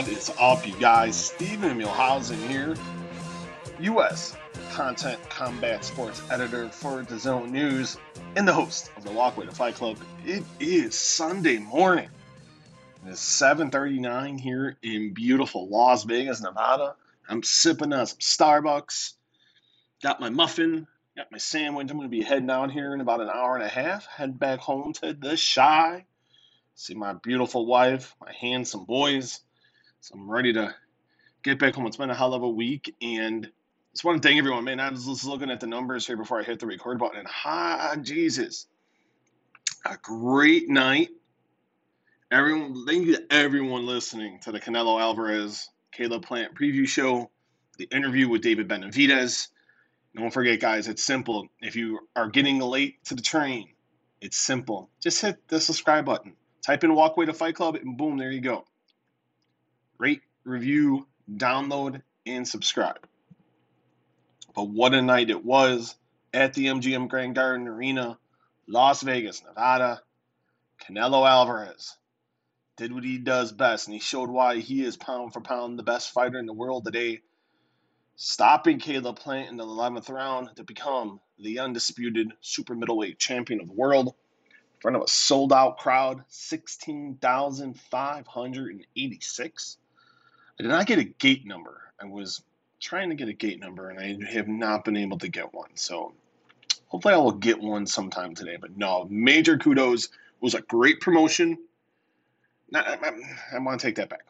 What is up, you guys? Steven Muehlhausen here, U.S. Content Combat Sports Editor for the DAZN News and the host of the Walkway to Fight Club. It is Sunday morning. It is 7.39 here in beautiful Las Vegas, Nevada. I'm sipping on some Starbucks. Got my muffin, got my sandwich. I'm going to be heading out here in about an hour and a half. Head back home to the Chi. See my beautiful wife, my handsome boys. So I'm ready to get back home. It's been a hell of a week, and just want to thank everyone, man. I was just looking at the numbers here before I hit the record button, and ha, Jesus, a great night. Everyone, thank you to everyone listening to the Canelo Alvarez Caleb Plant preview show, the interview with David Benavidez. Don't forget, guys, it's simple. If you are getting late to the train, it's simple. Just hit the subscribe button. Type in Walkway to Fight Club, and boom, there you go rate, review, download, and subscribe. But what a night it was at the MGM Grand Garden Arena, Las Vegas, Nevada. Canelo Alvarez did what he does best, and he showed why he is pound for pound the best fighter in the world today, stopping Caleb Plant in the 11th round to become the undisputed super middleweight champion of the world in front of a sold out crowd, 16,586. I did not get a gate number. I was trying to get a gate number and I have not been able to get one. So hopefully I will get one sometime today. But no, major kudos. It was a great promotion. I, I, I want to take that back.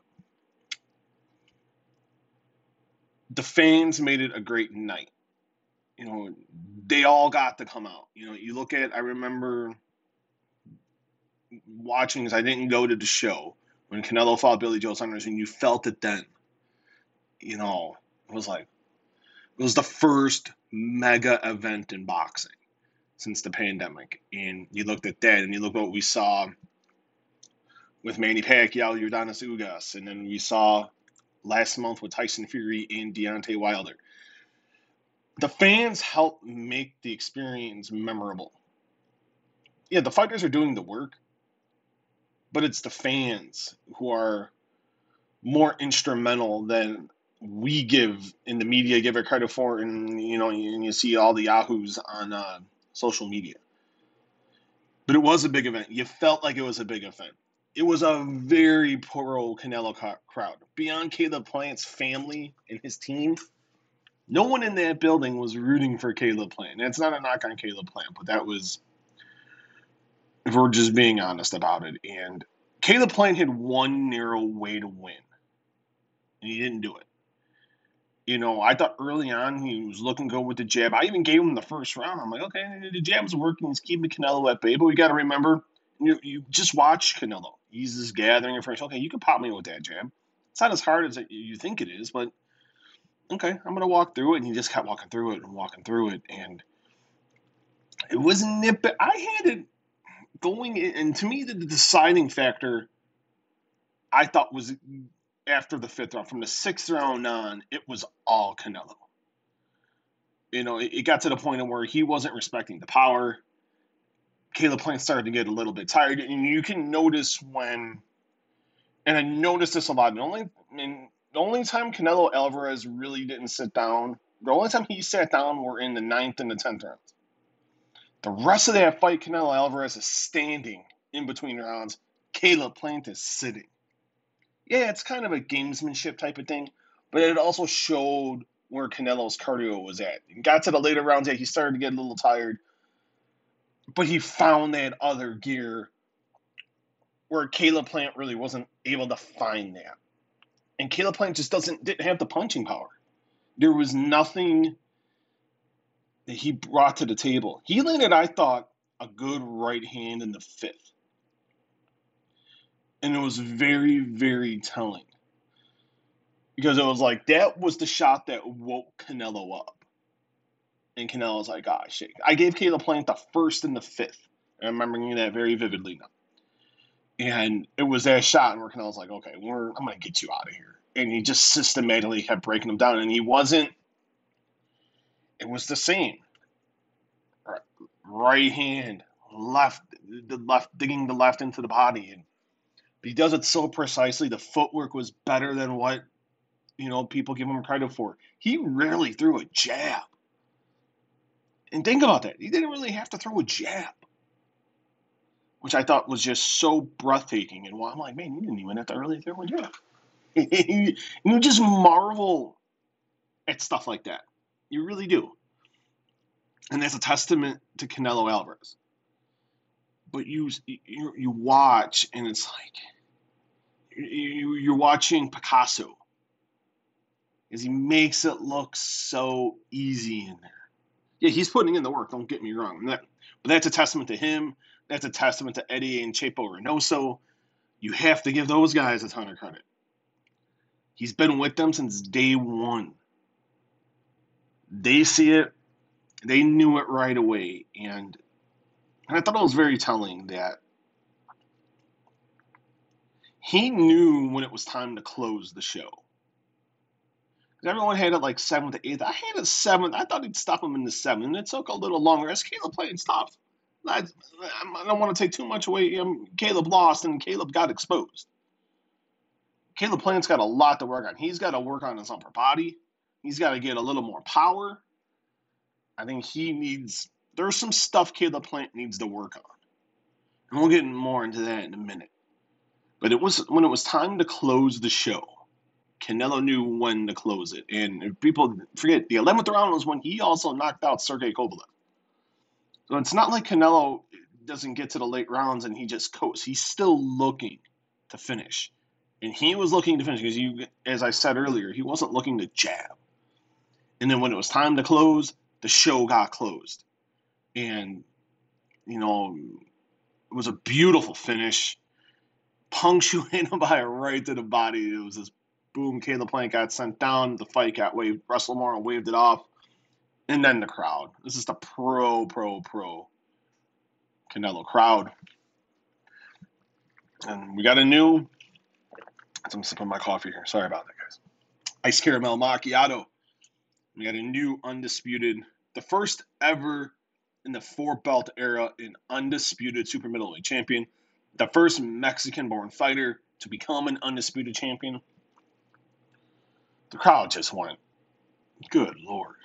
The fans made it a great night. You know, they all got to come out. You know, you look at, I remember watching, I didn't go to the show, when Canelo fought Billy Joe Saunders, and you felt it then. You know, it was like it was the first mega event in boxing since the pandemic. And you looked at that, and you look what we saw with Manny Pacquiao, Yordenis Ugas, and then we saw last month with Tyson Fury and Deontay Wilder. The fans help make the experience memorable. Yeah, the fighters are doing the work, but it's the fans who are more instrumental than we give in the media give it credit for. And you know and you see all the yahoos on uh, social media. But it was a big event. You felt like it was a big event. It was a very pro canelo crowd. Beyond caleb plant's family and his team no one in that building was rooting for caleb plant. And it's not a knock on caleb plant but that was if we're just being honest about it. And Caleb Plant had one narrow way to win, and he didn't do it. You know, I thought early on he was looking good with the jab. I even gave him the first round. I'm like, okay, the jab's working. He's keeping Canelo at bay. But we got to remember, you, you just watch Canelo. He's just gathering information. Okay, you can pop me with that jab. It's not as hard as you think it is, but okay, I'm going to walk through it. And he just kept walking through it and walking through it. And it was nip. I had it going in, and to me, the, the deciding factor I thought was after the fifth round, from the sixth round on, it was all Canelo. You know, it, it got to the point where he wasn't respecting the power. Caleb Plant started to get a little bit tired, and you can notice when, and I noticed this a lot. The only, I mean, the only time Canelo Alvarez really didn't sit down, the only time he sat down were in the ninth and the tenth rounds. The rest of that fight, Canelo Alvarez is standing in between rounds. Caleb Plant is sitting. Yeah, it's kind of a gamesmanship type of thing, but it also showed where Canelo's cardio was at. He got to the later rounds, yeah, he started to get a little tired, but he found that other gear where Caleb Plant really wasn't able to find that. And Caleb Plant just doesn't didn't have the punching power. There was nothing that he brought to the table. He landed, I thought, a good right hand in the fifth. And it was very, very telling. Because it was like that was the shot that woke Canelo up. And Canelo was like, ah, shit. I gave Caleb Plant the first and the fifth. I remember that very vividly now. And it was that shot where Canelo was like, okay, we're, I'm going to get you out of here. And he just systematically kept breaking him down. And he wasn't it was the same. Right hand, left, the left, digging the left into the body, and he does it so precisely. The footwork was better than what you know people give him credit for. He rarely threw a jab. And think about that. He didn't really have to throw a jab, which I thought was just so breathtaking. And I'm like, man, you didn't even have to really throw a jab. you just marvel at stuff like that. You really do. And that's a testament to Canelo Alvarez. But you you, you watch, and it's like you, you're watching Picasso as he makes it look so easy in there. Yeah, he's putting in the work. Don't get me wrong. That, but that's a testament to him. That's a testament to Eddy and Chepo Reynoso. You have to give those guys a ton of credit. He's been with them since day one. They see it. They knew it right away, and and I thought it was very telling that he knew when it was time to close the show. Everyone had it like seventh to eighth. I had it seventh. I thought he'd stop him in the seventh, and it took a little longer as Caleb played stopped. I, I don't want to take too much away. Um, Caleb lost, and Caleb got exposed. Caleb Plant's got a lot to work on. He's got to work on his upper body. He's got to get a little more power. I think he needs. There's some stuff Caleb Plant needs to work on, and we'll get more into that in a minute. But it was when it was time to close the show. Canelo knew when to close it. And people forget, the 11th round was when he also knocked out Sergey Kovalev. So it's not like Canelo doesn't get to the late rounds and he just coasts. He's still looking to finish. And he was looking to finish because you, as I said earlier, he wasn't looking to jab. And then when it was time to close, the show got closed. And, you know, it was a beautiful finish, punctuated by a right to the body. It was this boom, Caleb Plant got sent down. The fight got waved. Russell Mora waved it off. And then the crowd. This is the pro, pro, pro Canelo crowd. And we got a new. I'm sipping my coffee here. Sorry about that, guys. Ice caramel macchiato. We got a new undisputed, the first ever in the four belt era, an undisputed super middleweight champion. The first Mexican born fighter to become an undisputed champion the crowd just went, good lord.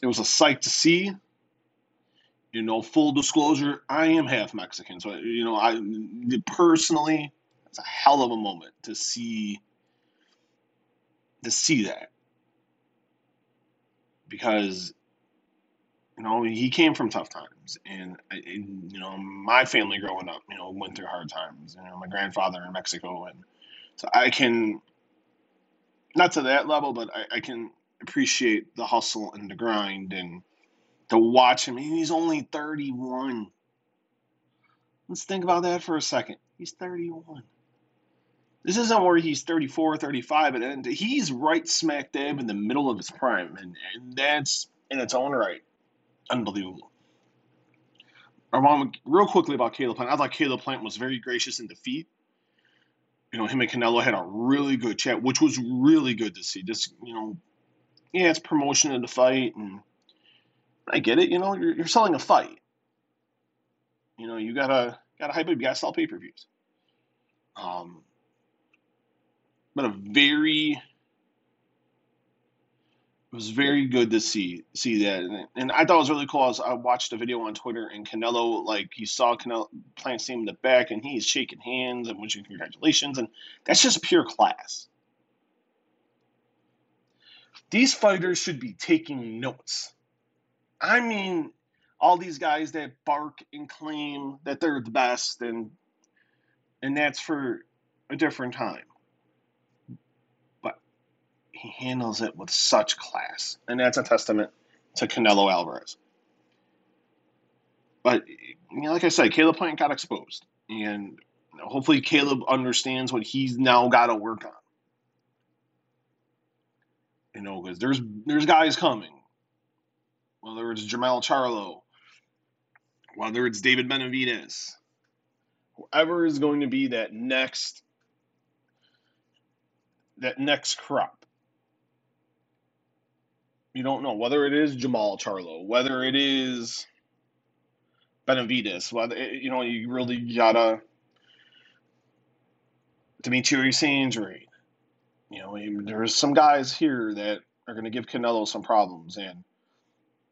It was a sight to see. You know, full disclosure, I am half Mexican, so you know, I personally, it's a hell of a moment to see to see that because you know he came from tough times and, and, you know my family growing up you know went through hard times you know my grandfather in mexico and so i can not to that level, but I, I can appreciate the hustle and the grind and to watch him. He's only 31. Let's think about that for a second. He's 31. This isn't where he's 34, 35, and he's right smack dab in the middle of his prime, and, and that's in its own right unbelievable. Real quickly about Caleb Plant. I thought Caleb Plant was very gracious in defeat you know, him and Canelo had a really good chat, which was really good to see. Just, you know, yeah, it's promotion of the fight, and I get it. You know, you're, you're selling a fight. You know, you gotta gotta hype it. You gotta sell pay per views. Um, but a very it was very good to see see that, and, and I thought it was really cool. I, I watched a video on Twitter, and Canelo, like, he saw Canelo Plant him in the back, and he's shaking hands and wishing congratulations, and that's just pure class. These fighters should be taking notes. I mean, all these guys that bark and claim that they're the best, and and that's for a different time he handles it with such class, and that's a testament to Canelo Alvarez. But you know, like I said, Caleb Plant got exposed, and hopefully Caleb understands what he's now got to work on. You know, because there's there's guys coming, whether it's Jermall Charlo, whether it's David Benavidez, whoever is going to be that next that next crop you don't know whether it is Jermall Charlo, whether it is Benavidez, whether eh, you know you really gotta Demetrius Andrade. You know, there's some guys here that are going to give Canelo some problems, and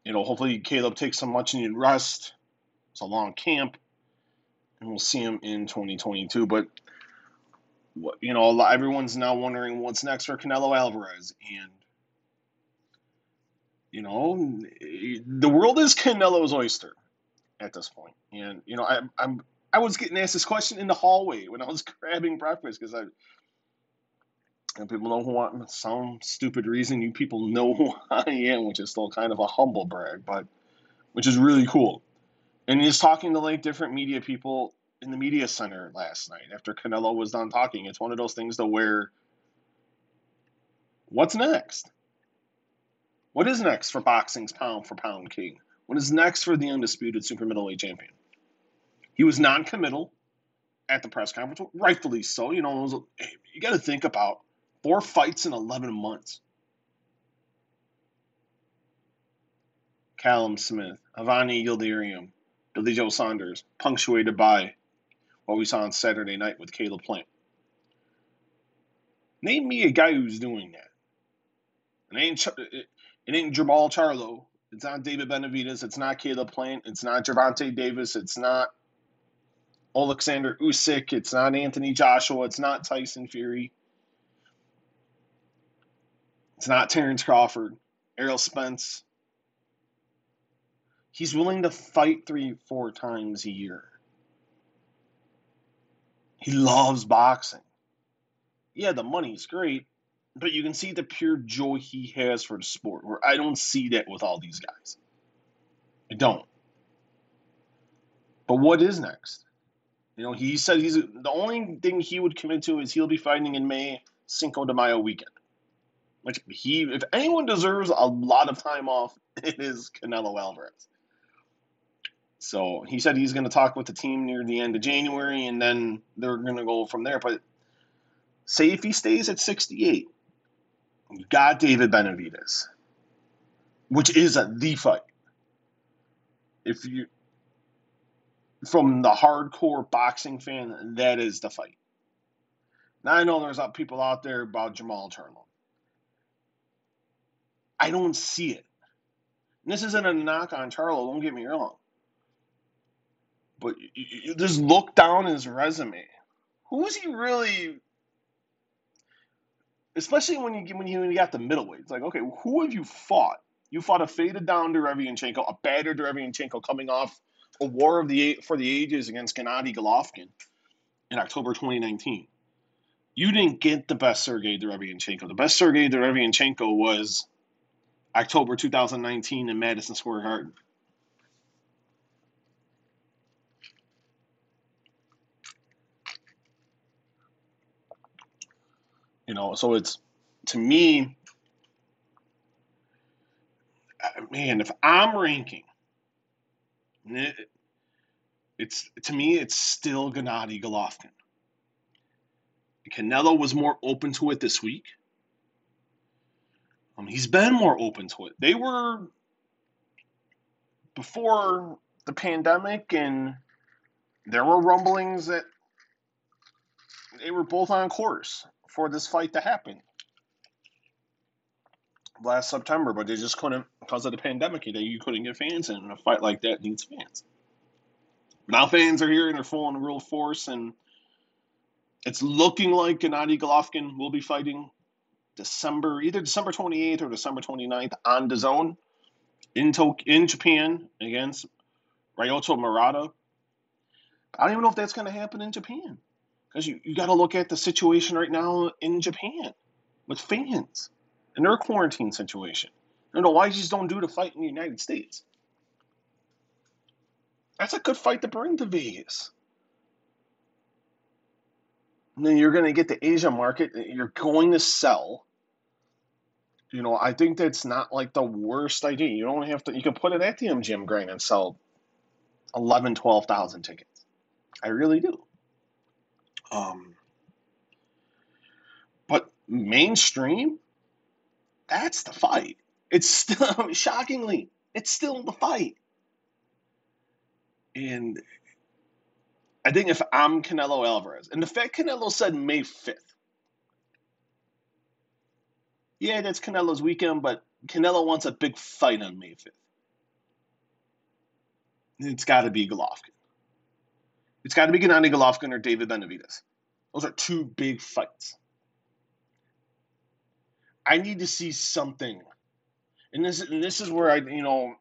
you know, hopefully Caleb takes some much needed rest. It's a long camp, and we'll see him in 2022. But you know, everyone's now wondering what's next for Canelo Alvarez, and you know, the world is Canelo's oyster at this point. And you know, I, I'm I was getting asked this question in the hallway when I was grabbing breakfast because I. And people know who I am. Some stupid reason you people know who I am, which is still kind of a humble brag, but which is really cool. And he's talking to like different media people in the media center last night after Canelo was done talking. It's one of those things to where what's next? What is next for boxing's pound for pound king? What is next for the undisputed super middleweight champion? He was non-committal at the press conference, rightfully so. You know, was, you got to think about four fights in 11 months. Callum Smith, Avani Yildirim, Billy Joe Saunders, punctuated by what we saw on Saturday night with Caleb Plant. Name me a guy who's doing that. It ain't it, ain't Jermall Charlo. It's not David Benavidez. It's not Caleb Plant. It's not Gervonta Davis. It's not Alexander Usyk. It's not Anthony Joshua. It's not Tyson Fury. It's not Terence Crawford. Errol Spence. He's willing to fight three, four times a year. He loves boxing. Yeah, the money's great, but you can see the pure joy he has for the sport, where I don't see that with all these guys. I don't. But what is next? You know, he said he's the only thing he would commit to is he'll be fighting in May, Cinco de Mayo weekend. Like he, if anyone deserves a lot of time off, it is Canelo Alvarez. So he said he's going to talk with the team near the end of January, and then they're going to go from there. But say if he stays at 68, you got David Benavidez, which is a the fight. If you from the hardcore boxing fan, that is the fight. Now I know there's people out there about Jermall Charlo. I don't see it. And this isn't a knock on Charlo, don't get me wrong. But you, you just look down his resume. Who is he really? Especially when you when you, when you got the middleweight, it's like okay, who have you fought? You fought a faded down Derevyanchenko, a battered Derevyanchenko coming off a war of the for the ages against Gennady Golovkin in October 2019. You didn't get the best Sergey Derevyanchenko. The best Sergey Derevyanchenko was October 2019 in Madison Square Garden. You know, so it's to me, man, if I'm ranking, it, it's to me, it's still Gennady Golovkin. Canelo was more open to it this week. Um, he's been more open to it. They were before the pandemic, and there were rumblings that they were both on course for this fight to happen last September, but they just couldn't because of the pandemic. That You couldn't get fans in, and a fight like that needs fans. Now fans are here and they're full in real force, and it's looking like Gennady Golovkin will be fighting December, either December 28th or December 29th on the DAZN in, Tok- in Japan against Ryota Murata. I don't even know if that's going to happen in Japan. Because you, you got to look at the situation right now in Japan with fans and their quarantine situation. Why you just don't do the fight in the United States. That's a good fight to bring to Vegas. And then you're going to get the Asia market. You're going to sell. You know, I think that's not like the worst idea. You don't have to, you can put it at the MGM Grand and sell 11, 12,000 tickets. I really do. Um, but mainstream, that's the fight. It's still shockingly, it's still the fight. And I think if I'm Canelo Alvarez, and the fact Canelo said May 5th, yeah, that's Canelo's weekend, but Canelo wants a big fight on May 5th. It's got to be Golovkin. It's got to be Gennady Golovkin or David Benavidez. Those are two big fights. I need to see something, and this and this is where I you know,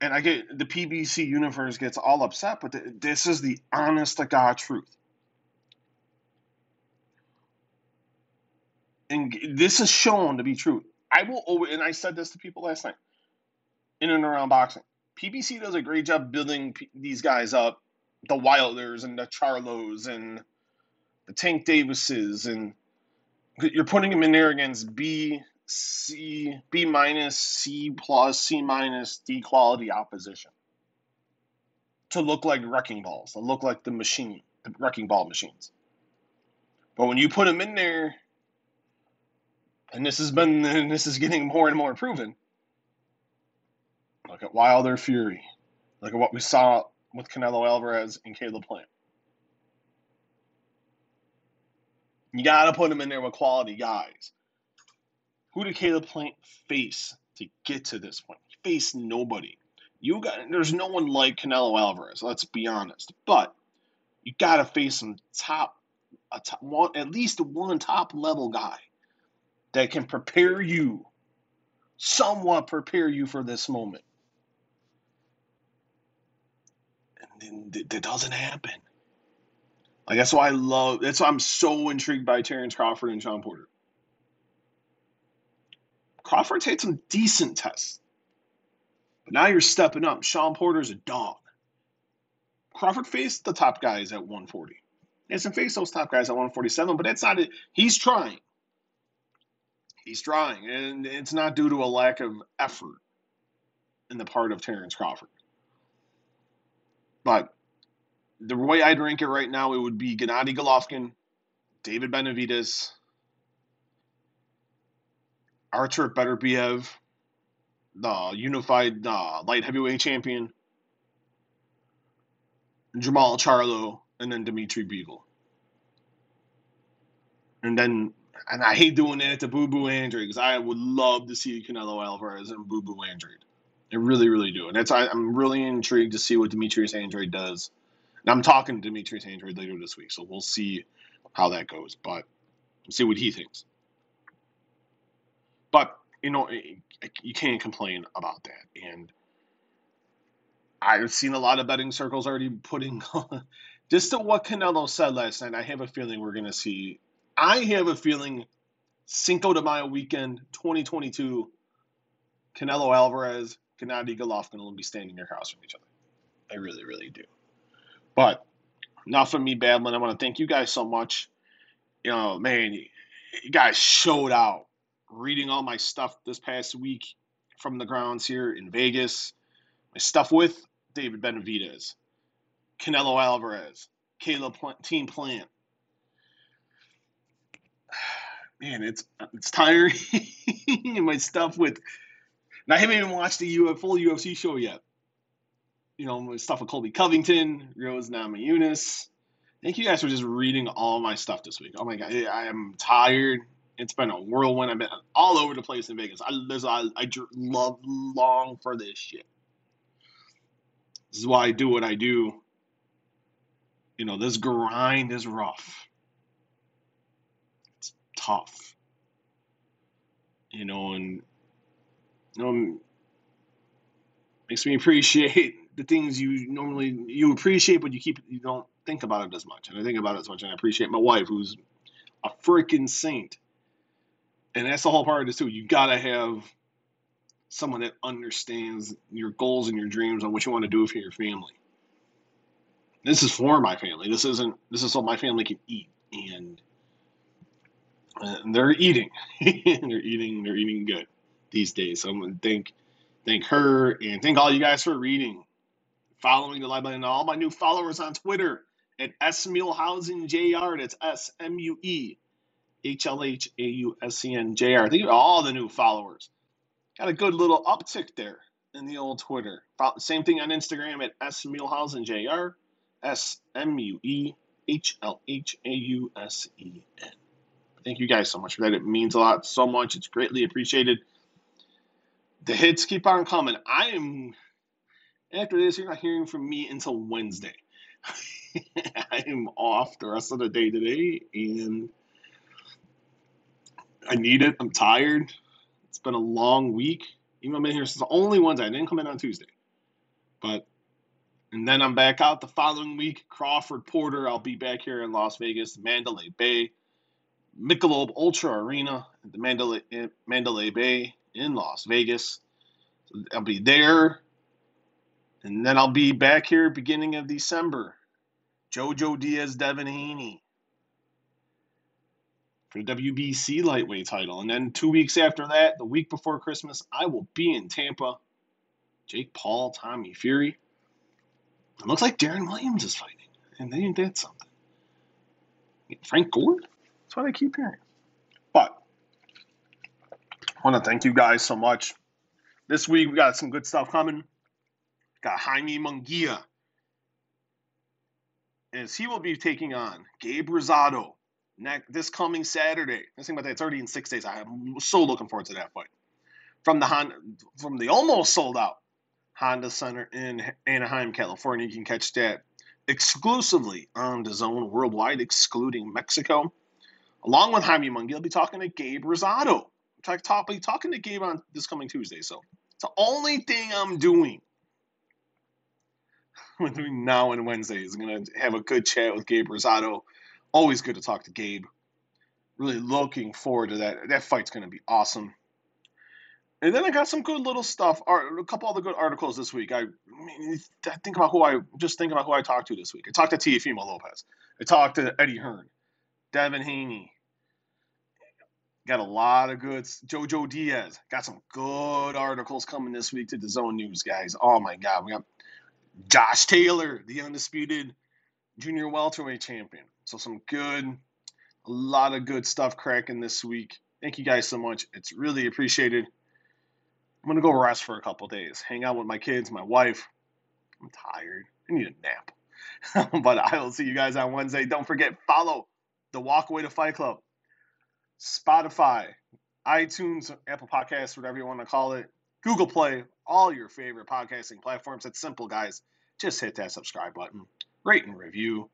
and I get the PBC universe gets all upset, but this is the honest to God truth. And this is shown to be true. I will over, and I said this to people last night in and around boxing. PBC does a great job building P- these guys up, the Wilders and the Charlos and the Tank Davises, and you're putting them in there against B, C, B minus, C plus, C minus, D quality opposition to look like wrecking balls, to look like the machine, the wrecking ball machines. But when you put them in there, and this has been, and this is getting more and more proven Look at Wilder Fury. Look at what we saw with Canelo Alvarez and Caleb Plant. You got to put him in there with quality guys. Who did Caleb Plant face to get to this point? He faced nobody. You got there's no one like Canelo Alvarez. Let's be honest. But you got to face some top, a top one, at least one top level guy that can prepare you, somewhat prepare you for this moment. and that doesn't happen. Like that's why I love. That's why I'm so intrigued by Terence Crawford and Shawn Porter. Crawford's had some decent tests, but now you're stepping up. Shawn Porter's a dog. Crawford faced the top guys at 140. He hasn't faced those top guys at 147, but that's not it. He's trying. He's trying, and it's not due to a lack of effort in the part of Terence Crawford. But the way I'd rank it right now, it would be Gennady Golovkin, David Benavidez, Artur Beterbiev, the unified uh, light heavyweight champion, Jermall Charlo, and then Dmitry Bivol. And then, and I hate doing that to Boo Boo Andrade because I would love to see Canelo Alvarez and Boo Boo Andrade. I really, really do. And that's I, am really intrigued to see what Demetrius Andrade does. And I'm talking to Demetrius Andrade later this week, so we'll see how that goes. But we'll see what he thinks. But you know, you can't complain about that. And I've seen a lot of betting circles already putting just to what Canelo said last night. I have a feeling we're going to see. I have a feeling Cinco de Mayo weekend 2022. Canelo Alvarez Gennady Golovkin will be standing across from each other. I really, really do. But enough of me babbling. I want to thank you guys so much. You know, man, you guys showed out reading all my stuff this past week from the grounds here in Vegas. My stuff with David Benavidez, Canelo Alvarez, Caleb Team Plant. Man, it's it's tiring. my stuff with and I haven't even watched the full UFC show yet. You know, stuff with Colby Covington, Rose Namajunas. Thank you guys for just reading all my stuff this week. Oh my god, I am tired. It's been a whirlwind. I've been all over the place in Vegas. I I, I love long for this shit. This is why I do what I do. You know, this grind is rough. It's tough. You know, and um, makes me appreciate the things you normally you appreciate, but you keep you don't think about it as much. And I think about it as much, and I appreciate my wife, who's a freaking saint. And that's the whole part of this too. You gotta have someone that understands your goals and your dreams and what you want to do for your family. This is for my family. This isn't. This is so my family can eat, and, and they're eating. they're eating. They're eating good these days. So I'm gonna thank thank her and thank all you guys for reading, following the live and all my new followers on Twitter at S Muehlhausen Jr. That's S M U E H L H A U S E N J R. Thank you to all the new followers. Got a good little uptick there in the old Twitter. Same thing on Instagram at S Muehlhausen Jr. S M U E H L H A U S E N. Thank you guys so much for that. It means a lot, so much. It's greatly appreciated. The hits keep on coming. I am, after this, you're not hearing from me until Wednesday. I am off the rest of the day today, and I need it. I'm tired. It's been a long week. Even I've been here since the only Wednesday. I didn't come in on Tuesday. But and then I'm back out the following week. Crawford Porter. I'll be back here in Las Vegas, Mandalay Bay, Michelob Ultra Arena the Mandalay eh, Mandalay Bay in Las Vegas. I'll be there, and then I'll be back here beginning of December. JoJo Diaz, Devin Haney for the WBC lightweight title, and then two weeks after that, the week before Christmas, I will be in Tampa. Jake Paul, Tommy Fury. It looks like Deron Williams is fighting, and they did something. Frank Gore? That's what I keep hearing. Want to thank you guys so much. This week we got some good stuff coming. Got Jaime Munguia. As he will be taking on Gabe Rosado next this coming Saturday. Let's think about that. It's already in six days. I am so looking forward to that fight. From the Honda, from the almost sold out Honda Center in Anaheim, California. You can catch that exclusively on DAZN worldwide, excluding Mexico. Along with Jaime Munguia, I'll be talking to Gabe Rosado. I'll be talking to Gabe on this coming Tuesday. So it's the only thing I'm doing between now and Wednesday is going to have a good chat with Gabe Rosado. Always good to talk to Gabe. Really looking forward to that. That fight's going to be awesome. And then I got some good little stuff, a couple other good articles this week. I, I mean, think about who I just think about who I talked to this week. I talked to Teofimo Lopez. I talked to Eddie Hearn, Devin Haney, Got a lot of good. JoJo Diaz got some good articles coming this week to the DAZN News, guys. Oh my God, we got Josh Taylor, the undisputed junior welterweight champion. So some good, a lot of good stuff cracking this week. Thank you guys so much. It's really appreciated. I'm gonna go rest for a couple days, hang out with my kids, my wife. I'm tired. I need a nap. but I will see you guys on Wednesday. Don't forget, follow the Walkway to Fight Club Spotify, iTunes, Apple Podcasts, whatever you want to call it, Google Play, all your favorite podcasting platforms. It's simple, guys. Just hit that subscribe button, rate and review.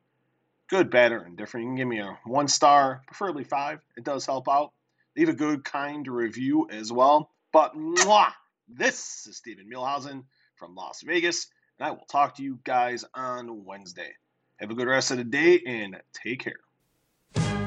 Good, bad, or indifferent. You can give me a one star, preferably five. It does help out. Leave a good, kind review as well. But mwah, this is Steven Muehlhausen from Las Vegas, and I will talk to you guys on Wednesday. Have a good rest of the day and take care.